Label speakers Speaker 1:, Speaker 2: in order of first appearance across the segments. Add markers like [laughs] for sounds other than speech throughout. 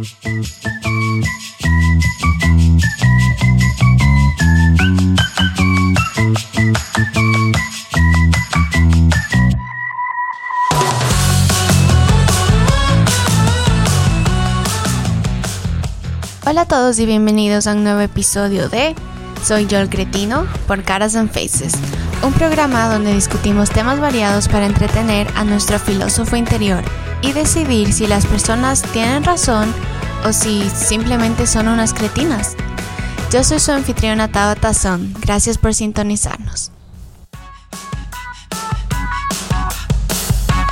Speaker 1: Hola a todos y bienvenidos a un nuevo episodio de Soy yo el cretino por Caras and Faces, un programa donde discutimos temas variados para entretener a nuestro filósofo interior y decidir si las personas tienen razón o si simplemente son unas cretinas. Yo soy su anfitriona Tabata Son, gracias por sintonizarnos.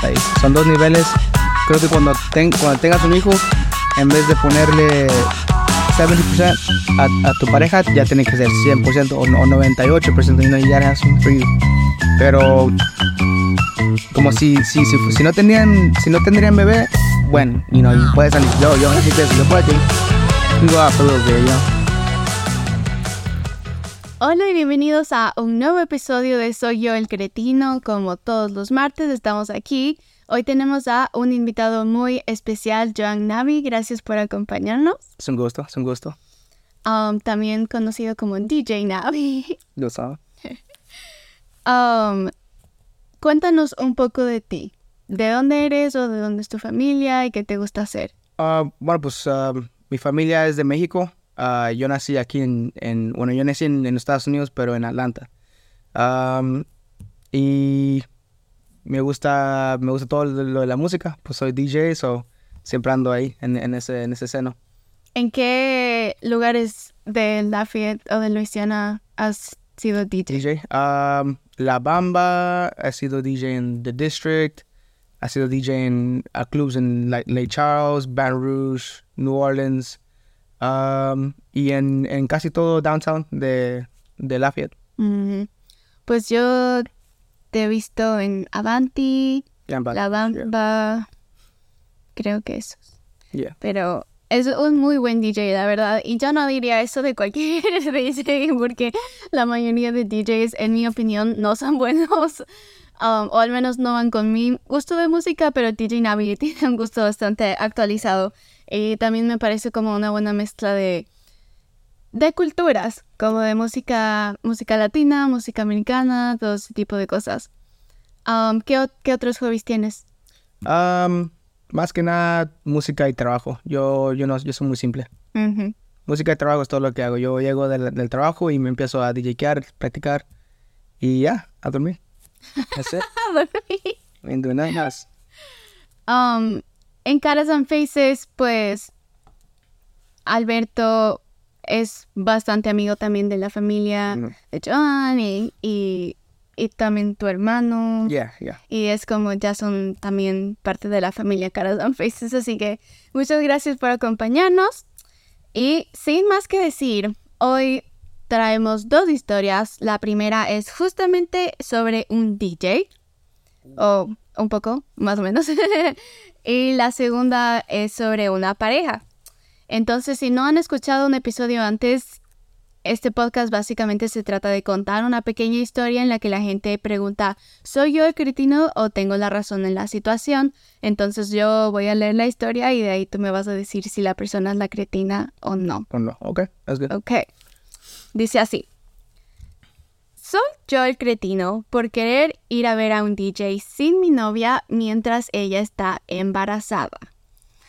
Speaker 2: Ahí, Son dos niveles. Creo que cuando, ten- cuando tengas un hijo, en vez de ponerle 70% a, a tu pareja, ya tiene que ser 100% o, no- o 98%. You know, you gotta have some for you. Pero como si, si, si, si no tenían si no tendrían bebé, bueno, you know, puedes salir. Yo, yo necesito eso. Yo puedo ir. You go out for a little bit, you know.
Speaker 1: Hola y bienvenidos a un nuevo episodio de Soy yo el cretino. Como todos los martes estamos aquí. Hoy tenemos a un invitado muy especial, Joan Navi. Gracias por acompañarnos.
Speaker 2: Es un gusto, es un gusto.
Speaker 1: Um, también conocido como DJ Navi.
Speaker 2: Lo sabes. [laughs]
Speaker 1: Um, cuéntanos un poco de ti. ¿De dónde eres o de dónde es tu familia y qué te gusta hacer?
Speaker 2: Ah, bueno, pues ah, mi familia es de México. Ah, yo nací aquí en, en- bueno, yo nací en, en Estados Unidos, pero en Atlanta. Am, y me gusta, me gusta todo lo, de la música. Pues soy DJ, so siempre ando ahí en, en ese, en ese seno.
Speaker 1: ¿En qué lugares de Lafayette o de Luisiana has sido DJ?
Speaker 2: DJ. Am, la Bamba, ha sido DJ en The District, ha sido DJ en clubs en La- Lake Charles, Baton Rouge, New Orleans, am, y en, en casi todo downtown de, de Lafayette.
Speaker 1: Ujú. Pues yo te he visto en Avanti,
Speaker 2: Yeah,
Speaker 1: La Bamba, creo que esos.
Speaker 2: yeah.
Speaker 1: Pero es un muy buen DJ, la verdad. Y yo no diría eso de cualquier [laughs] DJ, porque la mayoría de DJs, en mi opinión, no son buenos. [laughs] um, o al menos no van con mi gusto de música, pero DJ Navi [laughs] tiene un gusto bastante actualizado. Y también me parece como una buena mezcla de, de culturas, como de música, música latina, música americana, todo ese tipo de cosas. Um, ¿qué, o- ¿Qué otros hobbies tienes?
Speaker 2: Am, más que nada, música y trabajo. Yo, yo, no, yo soy muy simple. Música y trabajo es todo lo que hago. Yo llego del, del trabajo y me empiezo a DJkear, practicar y ya, a dormir. That's it. [laughs] I ain't doing nothing else.
Speaker 1: Um, en Caras and Faces, pues Alberto es bastante amigo también de la familia
Speaker 2: Mm.
Speaker 1: de John y, y, y también tu hermano.
Speaker 2: Yeah, yeah.
Speaker 1: Y es como ya son también parte de la familia Caras and Faces. Así que muchas gracias por acompañarnos. Y sin más que decir, hoy traemos dos historias. La primera es justamente sobre un DJ. O un poco, más o menos. [laughs] y la segunda es sobre una pareja. Entonces, si no han escuchado un episodio antes, este podcast básicamente se trata de contar una pequeña historia en la que la gente pregunta, ¿soy yo el cretino o tengo la razón en la situación? Entonces yo voy a leer la historia y de ahí tú me vas a decir si la persona es la cretina o no.
Speaker 2: Oh, no. Okay, that's good.
Speaker 1: Ok. Dice así. Soy yo el cretino por querer ir a ver a un DJ sin mi novia mientras ella está embarazada.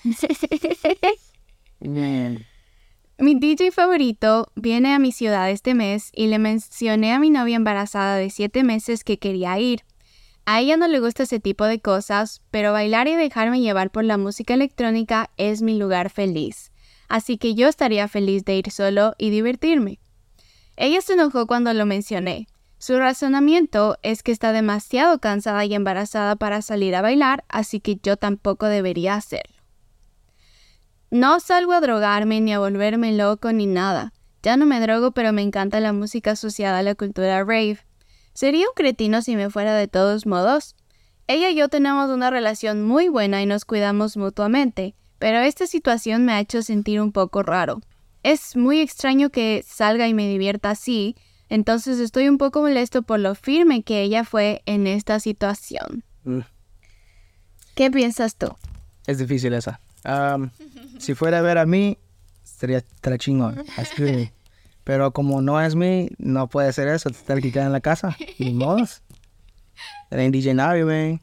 Speaker 1: [laughs] Mi DJ favorito viene a mi ciudad este mes y le mencioné a mi novia embarazada de 7 meses que quería ir. A ella no le gusta ese tipo de cosas, pero bailar y dejarme llevar por la música electrónica es mi lugar feliz. Así que yo estaría feliz de ir solo y divertirme. Ella se enojó cuando lo mencioné. Su razonamiento es que está demasiado cansada y embarazada para salir a bailar, así que yo tampoco debería hacerlo. No salgo a drogarme ni a volverme loco ni nada. Ya no me drogo, pero me encanta la música asociada a la cultura rave. Sería un cretino si me fuera de todos modos. Ella y yo tenemos una relación muy buena y nos cuidamos mutuamente, pero esta situación me ha hecho sentir un poco raro. Es muy extraño que salga y me divierta así, entonces estoy un poco molesto por lo firme que ella fue en esta situación.
Speaker 2: Mm,
Speaker 1: ¿Qué piensas tú?
Speaker 2: es difícil esa. Um, si fuera a ver a mí, sería, estaría chingón. Así, pero como no es mí, no puede ser eso. Estar que quedar en la casa. Ni modos. Ain't DJ Navi, man.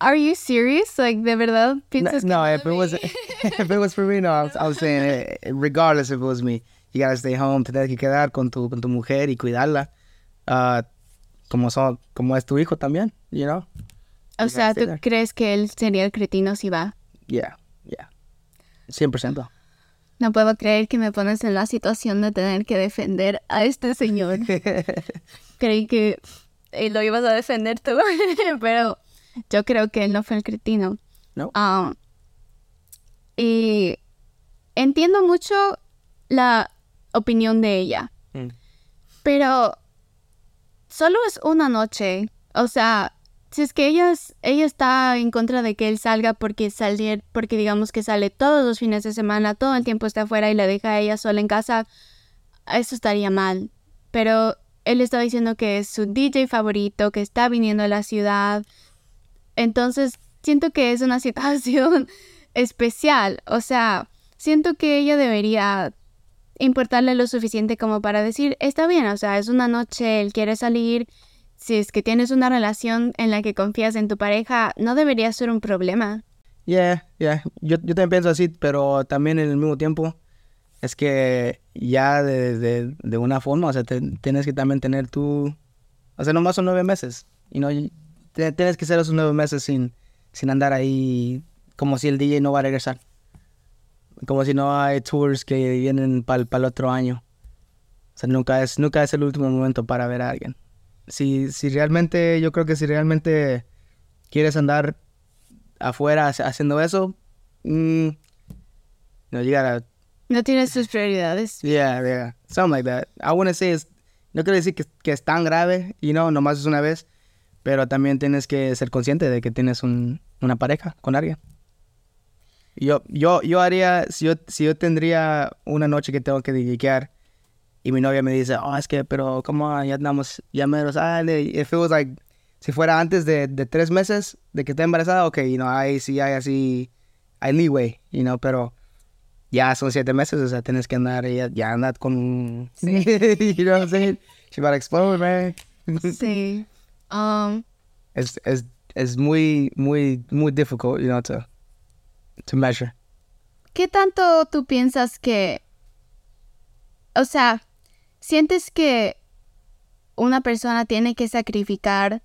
Speaker 1: Are you serious? Like, ¿de verdad
Speaker 2: No,
Speaker 1: piensas
Speaker 2: no,
Speaker 1: no
Speaker 2: if it was [laughs] if it was for me, no, I was, I was saying, eh, regardless if it was me, you gotta stay home, tener que quedar con tu, con tu mujer y cuidarla, uh, como son, como es tu hijo también, you know?
Speaker 1: O sea, ¿tú crees que él sería el cretino si va?
Speaker 2: Yeah, yeah, 100%.
Speaker 1: No puedo creer que me pones en la situación de tener que defender a este señor. [laughs] Creí que eh, lo ibas a defender tú, [laughs] pero yo creo que él no fue el cretino.
Speaker 2: No.
Speaker 1: Ah, y entiendo mucho la opinión de ella,
Speaker 2: Mm.
Speaker 1: pero solo es una noche. O sea, si es que ella, ella está en contra de que él salga porque salir, porque digamos que sale todos los fines de semana, todo el tiempo está afuera y la deja a ella sola en casa, eso estaría mal. Pero él está diciendo que es su DJ favorito, que está viniendo a la ciudad. Entonces, siento que es una [laughs] situación especial. O sea, siento que ella debería importarle lo suficiente como para decir, está bien, o sea, es una noche, él quiere salir. Si es que tienes una relación en la que confías en tu pareja, no debería ser un problema.
Speaker 2: Yeah, yeah. Yo, yo también pienso así, pero también en el mismo tiempo es que ya de, de, de una forma, o sea, te- tienes que también tener tu... O sea, nomás son nueve meses. Y no tienes que hacer esos nueve meses sin, sin andar ahí como si el DJ no va a regresar. Como si no hay tours que vienen para el otro año. O sea, nunca es, nunca es el último momento para ver a alguien. Si, si realmente, yo creo que si realmente quieres andar afuera haciendo eso, mm, no, you gotta,
Speaker 1: No tienes tus prioridades.
Speaker 2: yeah, yeah, something like that. I wouldn't say it's, no quiero decir que, que es tan grave, you know, nomás es una vez, pero también tienes que ser consciente de que tienes un, una pareja con alguien. Yo, yo, yo haría, si yo, si yo tendría una noche que tengo que dedicar y mi novia me dice, oh, es que, pero, ¿cómo? Ya andamos, ya me lo sale. If it was like, si fuera antes de, de tres meses de que esté embarazada, ok, you know, ahí sí hay así, hay leeway, you know, pero ya son siete meses, o sea, tienes que andar, ya, ya andar con, [laughs] you know what I'm saying? She about to explode, man.
Speaker 1: Sí. Um,
Speaker 2: Es, es, es muy, muy, muy difficult, you know, to, to measure.
Speaker 1: ¿Qué tanto tú piensas que... O sea, ¿sientes que una persona tiene que sacrificar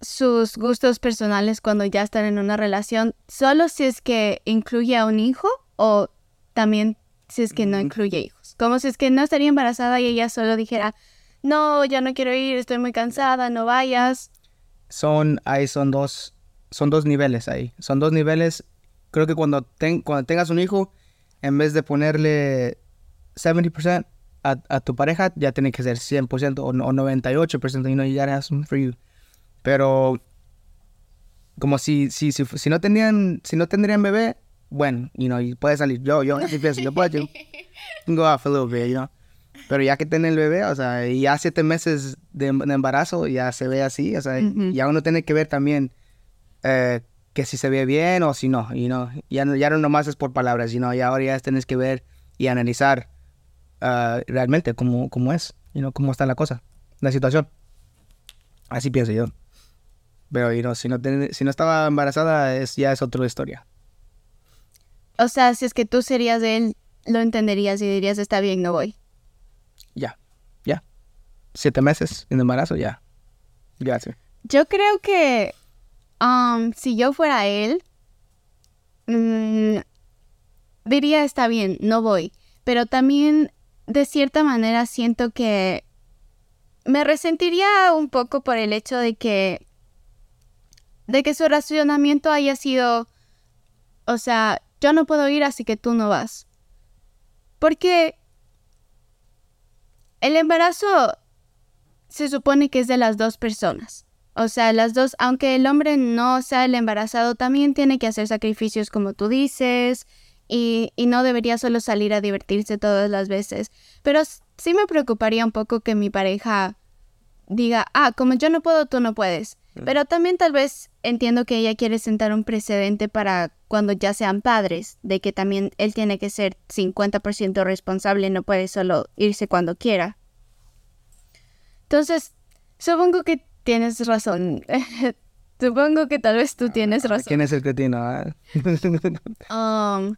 Speaker 1: sus gustos personales cuando ya están en una relación solo si es que incluye a un hijo o también si es que no incluye hijos? Como si es que no estaría embarazada y ella solo dijera, no, ya no quiero ir, estoy muy cansada, no vayas.
Speaker 2: son ahí son dos son dos niveles ahí son dos niveles creo que cuando ten- cuando tengas un hijo en vez de ponerle 70% a, a tu pareja ya tiene que ser 100% o, no- o 98% you know you gotta have some for you pero como si si si, si no tenían si no tendrían bebé bueno you know y puede salir. Yo yo así pienso yo puedo yo can go off a little bit you know. Pero ya que tiene el bebé, o sea, y ya siete meses de, de embarazo, ya se ve así, o sea,
Speaker 1: Ujú.
Speaker 2: ya uno tiene que ver también eh, que si se ve bien o si no, y no, ya, no- ya no nomás es por palabras, sino ya ahora ya tienes que ver y analizar ah, realmente cómo, cómo es, you know, cómo está la cosa, la situación. Así pienso yo. Pero, you know, si no, ten- si no estaba embarazada, es, ya es otra historia.
Speaker 1: O sea, si es que tú serías de él, lo entenderías y dirías, está bien, no voy.
Speaker 2: Ya, ya. Siete meses en embarazo, ya. Gracias.
Speaker 1: Yo creo que um, si yo fuera él, mm, diría está bien, no voy. Pero también, de cierta manera, siento que me resentiría un poco por el hecho de que, de que su racionamiento haya sido, o sea, yo no puedo ir, así que tú no vas. Porque el embarazo se supone que es de las dos personas. O sea, las dos, aunque el hombre no sea el embarazado, también tiene que hacer sacrificios como tú dices y, y no debería solo salir a divertirse todas las veces. Pero sí me preocuparía un poco que mi pareja diga, ah, como yo no puedo, tú no puedes. Pero también tal vez entiendo que ella quiere sentar un precedente para cuando ya sean padres, de que también él tiene que ser 50% responsable, no puede solo irse cuando quiera. Entonces, supongo que tienes razón. [laughs] supongo que tal vez tú tienes
Speaker 2: Ah,
Speaker 1: razón.
Speaker 2: ¿Quién es el cretino? [laughs]
Speaker 1: Um,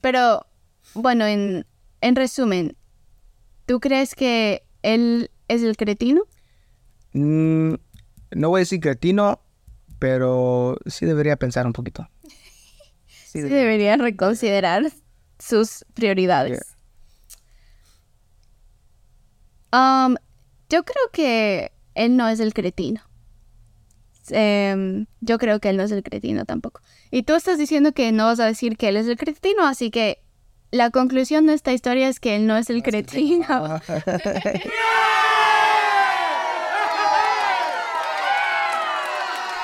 Speaker 1: pero, bueno, en, en resumen, ¿tú crees que él es el cretino?
Speaker 2: Mm, no voy a decir cretino, pero sí debería pensar un poquito. [laughs] Sí,
Speaker 1: Sí,
Speaker 2: de-
Speaker 1: debería reconsiderar sus prioridades. Um, yo creo que él no es el cretino. Em, yo creo que él no es el cretino tampoco. Y tú estás diciendo que no vas a decir que él es el cretino, así que la conclusión de esta historia es que él no es el cretino. [laughs]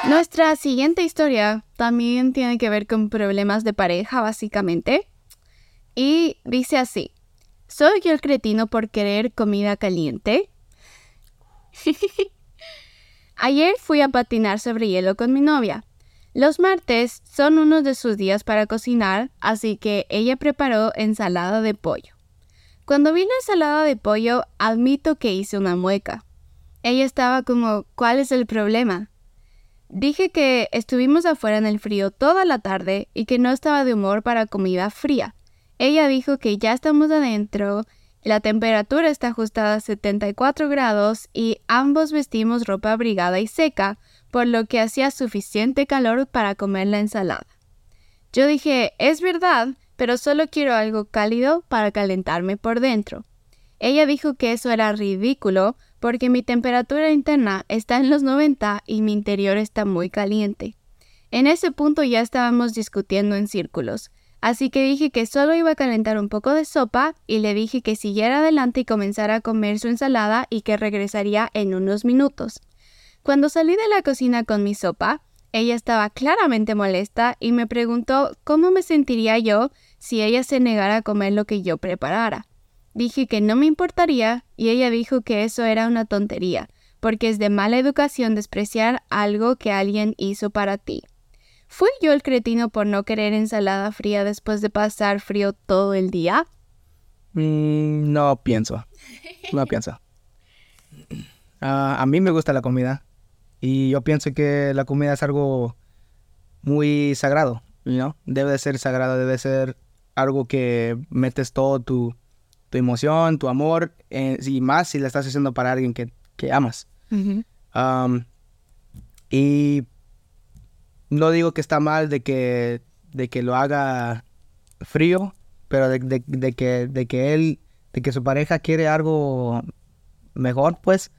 Speaker 1: Nuestra siguiente historia también tiene que ver con problemas de pareja, básicamente. Y dice así, ¿soy yo el cretino por querer comida caliente? [laughs] Ayer fui a patinar sobre hielo con mi novia. Los martes son unos de sus días para cocinar, así que ella preparó ensalada de pollo. Cuando vi la ensalada de pollo, admito que hice una mueca. Ella estaba como, ¿cuál es el problema? Dije que estuvimos afuera en el frío toda la tarde y que no estaba de humor para comida fría. Ella dijo que ya estamos adentro, la temperatura está ajustada a 74 grados y ambos vestimos ropa abrigada y seca, por lo que hacía suficiente calor para comer la ensalada. Yo dije, es verdad, pero solo quiero algo cálido para calentarme por dentro. Ella dijo que eso era ridículo porque mi temperatura interna está en los 90 y mi interior está muy caliente. En ese punto ya estábamos discutiendo en círculos, así que dije que solo iba a calentar un poco de sopa y le dije que siguiera adelante y comenzara a comer su ensalada y que regresaría en unos minutos. Cuando salí de la cocina con mi sopa, ella estaba claramente molesta y me preguntó cómo me sentiría yo si ella se negara a comer lo que yo preparara. Dije que no me importaría y ella dijo que eso era una tontería, porque es de mala educación despreciar algo que alguien hizo para ti. ¿Fui yo el cretino por no querer ensalada fría después de pasar frío todo el día?
Speaker 2: Mm, no pienso. No [laughs] pienso. Ah, a mí me gusta la comida. Y yo pienso que la comida es algo muy sagrado. ¿no? Debe de ser sagrado, debe ser algo que metes todo tu, tu emoción, tu amor, eh, y más si la estás haciendo para alguien que, que amas. Um, y no digo que está mal de que, de que lo haga frío, pero de, de- que, de que él, de que su pareja quiere algo mejor, pues,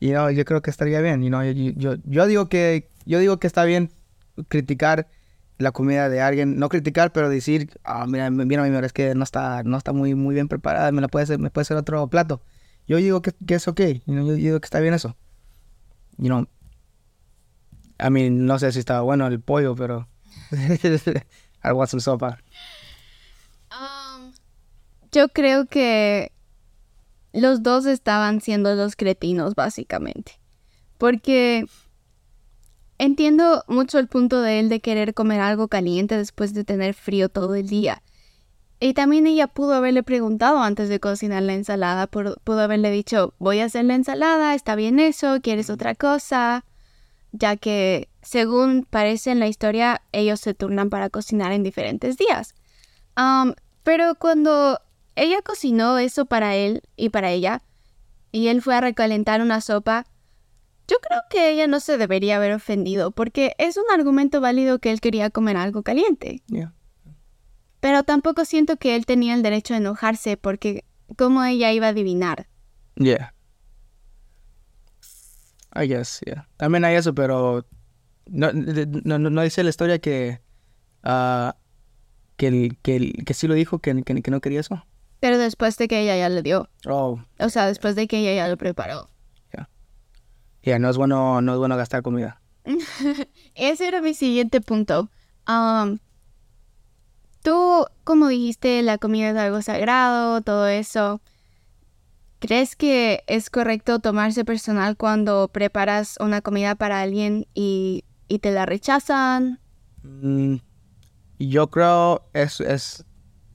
Speaker 2: you know, yo creo que estaría bien. you know, yo, yo, yo digo que, yo digo que está bien criticar la comida de alguien, no criticar, pero decir, ah, mira, mira, mi amor, es que no está, no está muy, muy bien preparada, me la puede hacer, me puede hacer otro plato. Yo digo que, que es ok, you know, yo digo que está bien eso. You know, I mean, no sé si estaba bueno el pollo, pero [laughs] I want some sopa.
Speaker 1: Um, yo creo que los dos estaban siendo los cretinos, básicamente. Porque entiendo mucho el punto de él de querer comer algo caliente después de tener frío todo el día. Y también ella pudo haberle preguntado antes de cocinar la ensalada, por- pudo haberle dicho, voy a hacer la ensalada, está bien eso, ¿quieres otra cosa? Ya que, según parece en la historia, ellos se turnan para cocinar en diferentes días. Um, pero cuando ella cocinó eso para él y para ella, y él fue a recalentar una sopa, yo creo que ella no se debería haber ofendido, porque es un argumento válido que él quería comer algo caliente.
Speaker 2: Yeah.
Speaker 1: Pero tampoco siento que él tenía el derecho a enojarse, porque ¿cómo ella iba a adivinar?
Speaker 2: Yeah. I guess, yeah. También hay eso, pero no, no, no- no dice la historia que, ah, que, el- que, el- que sí lo dijo, que, que, que no quería eso.
Speaker 1: Pero después de que ella ya le dio,
Speaker 2: Oh,
Speaker 1: o sea, después de que ella ya lo preparó.
Speaker 2: yeah, no es bueno, no es bueno gastar comida. [laughs]
Speaker 1: Ese era mi siguiente punto. Am, tú, como dijiste, la comida es algo sagrado, todo eso. ¿Crees que es correcto tomarse personal cuando preparas una comida para alguien y, y te la rechazan?
Speaker 2: Mm, yo creo es es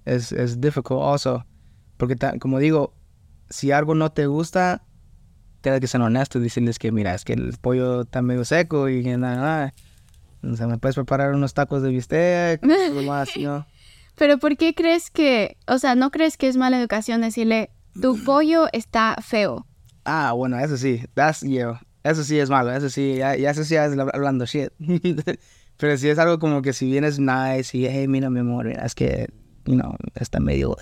Speaker 2: es es difficult also porque como digo si algo no te gusta tienes que ser honesto y decirles que mira es que el pollo está medio seco y que nada, nada. o sea me puedes preparar unos tacos de bistec algo más ¿no? [laughs]
Speaker 1: Pero ¿por qué crees que, o sea, no crees que es mala educación decirle, tu pollo está feo?
Speaker 2: ah bueno eso sí that's yeah, eso sí es malo eso sí ya, ya eso sí es hab- hablando shit [laughs] pero si es algo como que si vienes nice y hey mira mi amor mira, es que you know está medio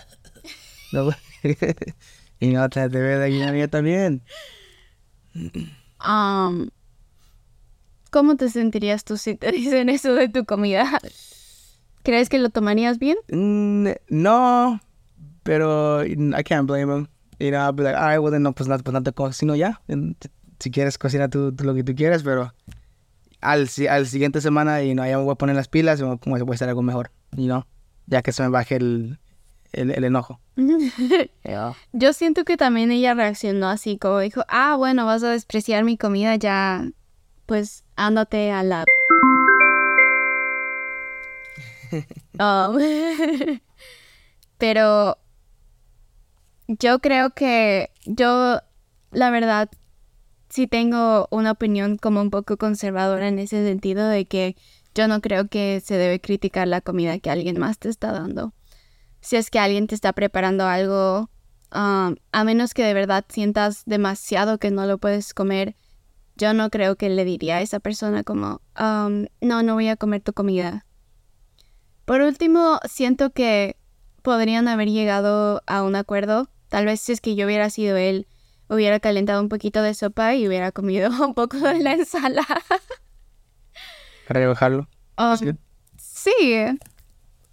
Speaker 2: [laughs] [laughs] y no te de aquí también
Speaker 1: Um, ¿Cómo te sentirías tú si te dicen eso de tu comida? ¿Crees que lo tomarías bien?
Speaker 2: Mm, no, pero I can't blame him. You know, I'll be like, all right, well, then, no, pues, no, pues te cocino ya. Si quieres, cocina tú, tú lo que tú quieras, pero al, si- al siguiente semana, y no, ya me voy a poner las pilas y me voy a hacer algo mejor, you know, ya que se me baje el, el, el enojo. [laughs] Yeah.
Speaker 1: Yo siento que también ella reaccionó así, como dijo, ah, bueno, vas a despreciar mi comida, ya, pues, ándate a la... Um, [laughs] [laughs] pero yo creo que yo, la verdad, sí tengo una opinión como un poco conservadora en ese sentido de que yo no creo que se debe criticar la comida que alguien más te está dando. Si es que alguien te está preparando algo, um, a menos que de verdad sientas demasiado que no lo puedes comer, yo no creo que le diría a esa persona como, um, no, no voy a comer tu comida. Por último, siento que podrían haber llegado a un acuerdo. Tal vez si es que yo hubiera sido él, hubiera calentado un poquito de sopa y hubiera comido [laughs] un poco de la ensalada.
Speaker 2: Para rebajarlo.
Speaker 1: Um,
Speaker 2: Sí.
Speaker 1: sí.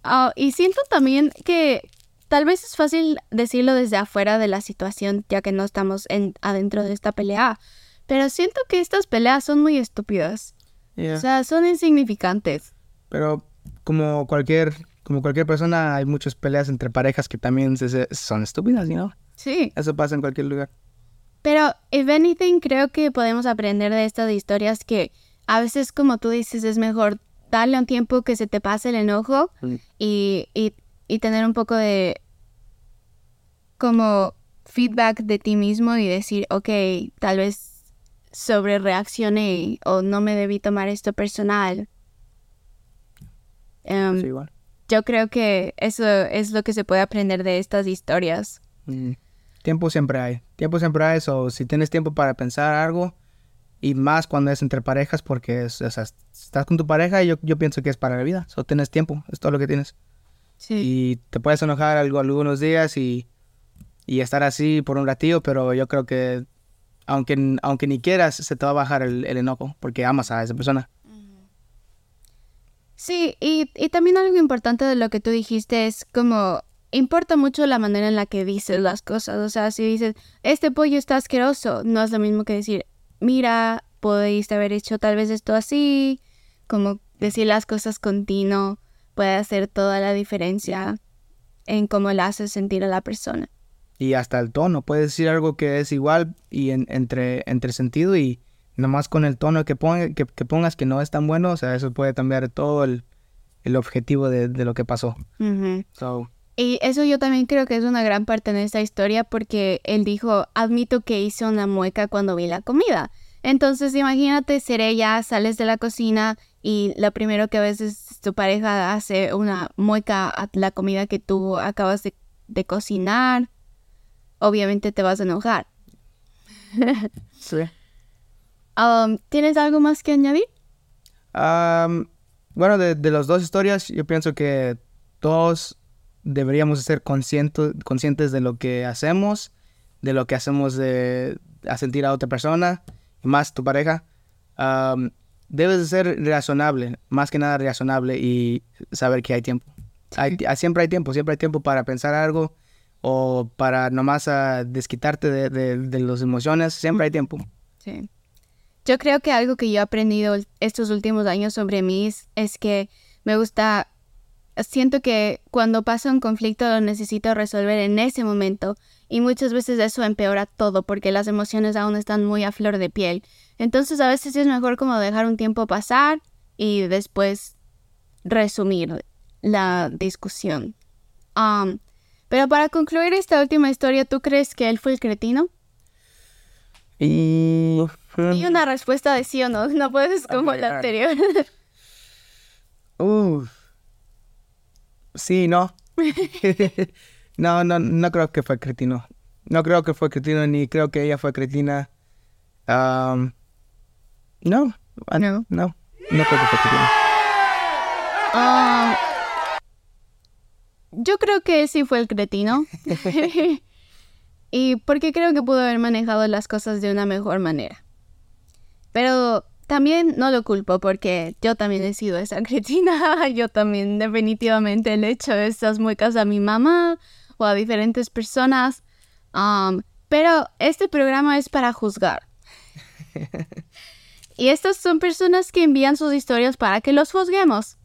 Speaker 1: Ah, y siento también que tal vez es fácil decirlo desde afuera de la situación, ya que no estamos en, adentro de esta pelea. Pero siento que estas peleas son muy estúpidas.
Speaker 2: Yeah.
Speaker 1: O sea, son insignificantes.
Speaker 2: Pero como cualquier, como cualquier persona, hay muchas peleas entre parejas que también se- se- son estúpidas, know.
Speaker 1: Sí.
Speaker 2: Eso pasa en cualquier lugar.
Speaker 1: Pero, if anything, creo que podemos aprender de estas historias que a veces, como tú dices, es mejor darle un tiempo que se te pase el enojo
Speaker 2: Mm.
Speaker 1: y, y, y tener un poco de como feedback de ti mismo y decir, ok, tal vez sobre reaccioné o no me debí tomar esto personal. Em,
Speaker 2: Sí, igual.
Speaker 1: Yo creo que eso es lo que se puede aprender de estas historias.
Speaker 2: Mm. Tiempo siempre hay. Tiempo siempre hay. O si tienes tiempo para pensar algo, y más cuando es entre parejas, porque es, o sea, estás con tu pareja y yo, yo pienso que es para la vida. Solo tienes tiempo, es todo lo que tienes.
Speaker 1: Sí.
Speaker 2: Y te puedes enojar algo, algunos días y, y estar así por un ratillo, pero yo creo que aunque, aunque ni quieras, se te va a bajar el, el enojo porque amas a esa persona.
Speaker 1: Sí, y, y también algo importante de lo que tú dijiste es como importa mucho la manera en la que dices las cosas. O sea, si dices, este pollo está asqueroso, no es lo mismo que decir, mira, podéis haber hecho tal vez esto así, como decir las cosas continuo puede hacer toda la diferencia en cómo le haces sentir a la persona.
Speaker 2: Y hasta el tono, puedes decir algo que es igual y en- entre, entre sentido y nomás con el tono que, ponga, que, que pongas que no es tan bueno, o sea, eso puede cambiar todo el, el objetivo de, de lo que pasó. So,
Speaker 1: Y eso yo también creo que es una gran parte en esta historia porque él dijo, admito que hice una mueca cuando vi la comida. Entonces imagínate ser ella, sales de la cocina y lo primero que ves es tu pareja hace una mueca a la comida que tú acabas de, de cocinar. Obviamente te vas a enojar.
Speaker 2: sí.
Speaker 1: Um, ¿Tienes algo más que añadir?
Speaker 2: Am, bueno, de, de las dos historias, yo pienso que todos deberíamos ser conscientes, conscientes de lo que hacemos, de lo que hacemos de a sentir a otra persona, y más tu pareja. Am, debes de ser razonable, más que nada razonable y saber que hay tiempo. Hay- hay- siempre hay tiempo, siempre hay tiempo para pensar algo o para nomás ah, desquitarte de, de, de las emociones, siempre hay tiempo.
Speaker 1: Sí. Yo creo que algo que yo he aprendido estos últimos años sobre mí es, que me gusta siento que cuando pasa un conflicto lo necesito resolver en ese momento y muchas veces eso empeora todo porque las emociones aún están muy a flor de piel. Entonces a veces es mejor como dejar un tiempo pasar y después resumir la discusión. Pero para concluir esta última historia, ¿tú crees que él fue el cretino?
Speaker 2: Y...
Speaker 1: Y una respuesta de sí o no, no puedes como la anterior.
Speaker 2: Uh, sí, no. [laughs] no, no, no creo que fue cretino. No creo que fue cretino, ni creo que ella fue cretina. Um, no, ah,
Speaker 1: No.
Speaker 2: no, no creo que fue cretino.
Speaker 1: Um, yo creo que sí fue el cretino. [laughs] [laughs] y porque creo que pudo haber manejado las cosas de una mejor manera. Pero también no lo culpo porque yo también he sido esa [laughs] cretina. yo también definitivamente le he hecho estas muecas a mi mamá o a diferentes personas. Um, pero este programa es para juzgar. [laughs] y estas son personas que envían sus historias para que los juzguemos.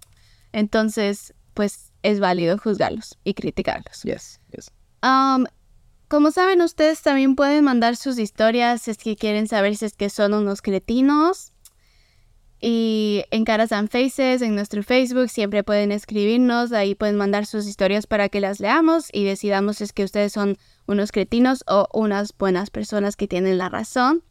Speaker 1: Entonces, pues es válido juzgarlos y criticarlos.
Speaker 2: Yes, yes.
Speaker 1: Um, como saben, ustedes también pueden mandar sus historias si es que quieren saber si es que son unos cretinos. Y en Caras and Faces, en nuestro Facebook, siempre pueden escribirnos, ahí pueden mandar sus historias para que las leamos y decidamos si es que ustedes son unos cretinos o unas buenas personas que tienen la razón.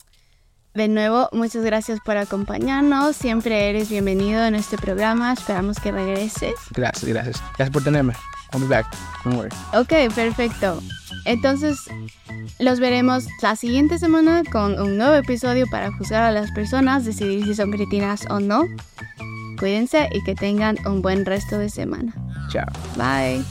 Speaker 1: De nuevo, muchas gracias por acompañarnos. Siempre eres bienvenido en este programa. Esperamos que regreses.
Speaker 2: Gracias, gracias. Gracias por tenerme. I'll be back. Don't worry.
Speaker 1: Ok, perfecto. Entonces, los veremos la siguiente semana con un nuevo episodio para juzgar a las personas, decidir si son cretinas o no. Cuídense y que tengan un buen resto de semana.
Speaker 2: Ciao.
Speaker 1: Bye.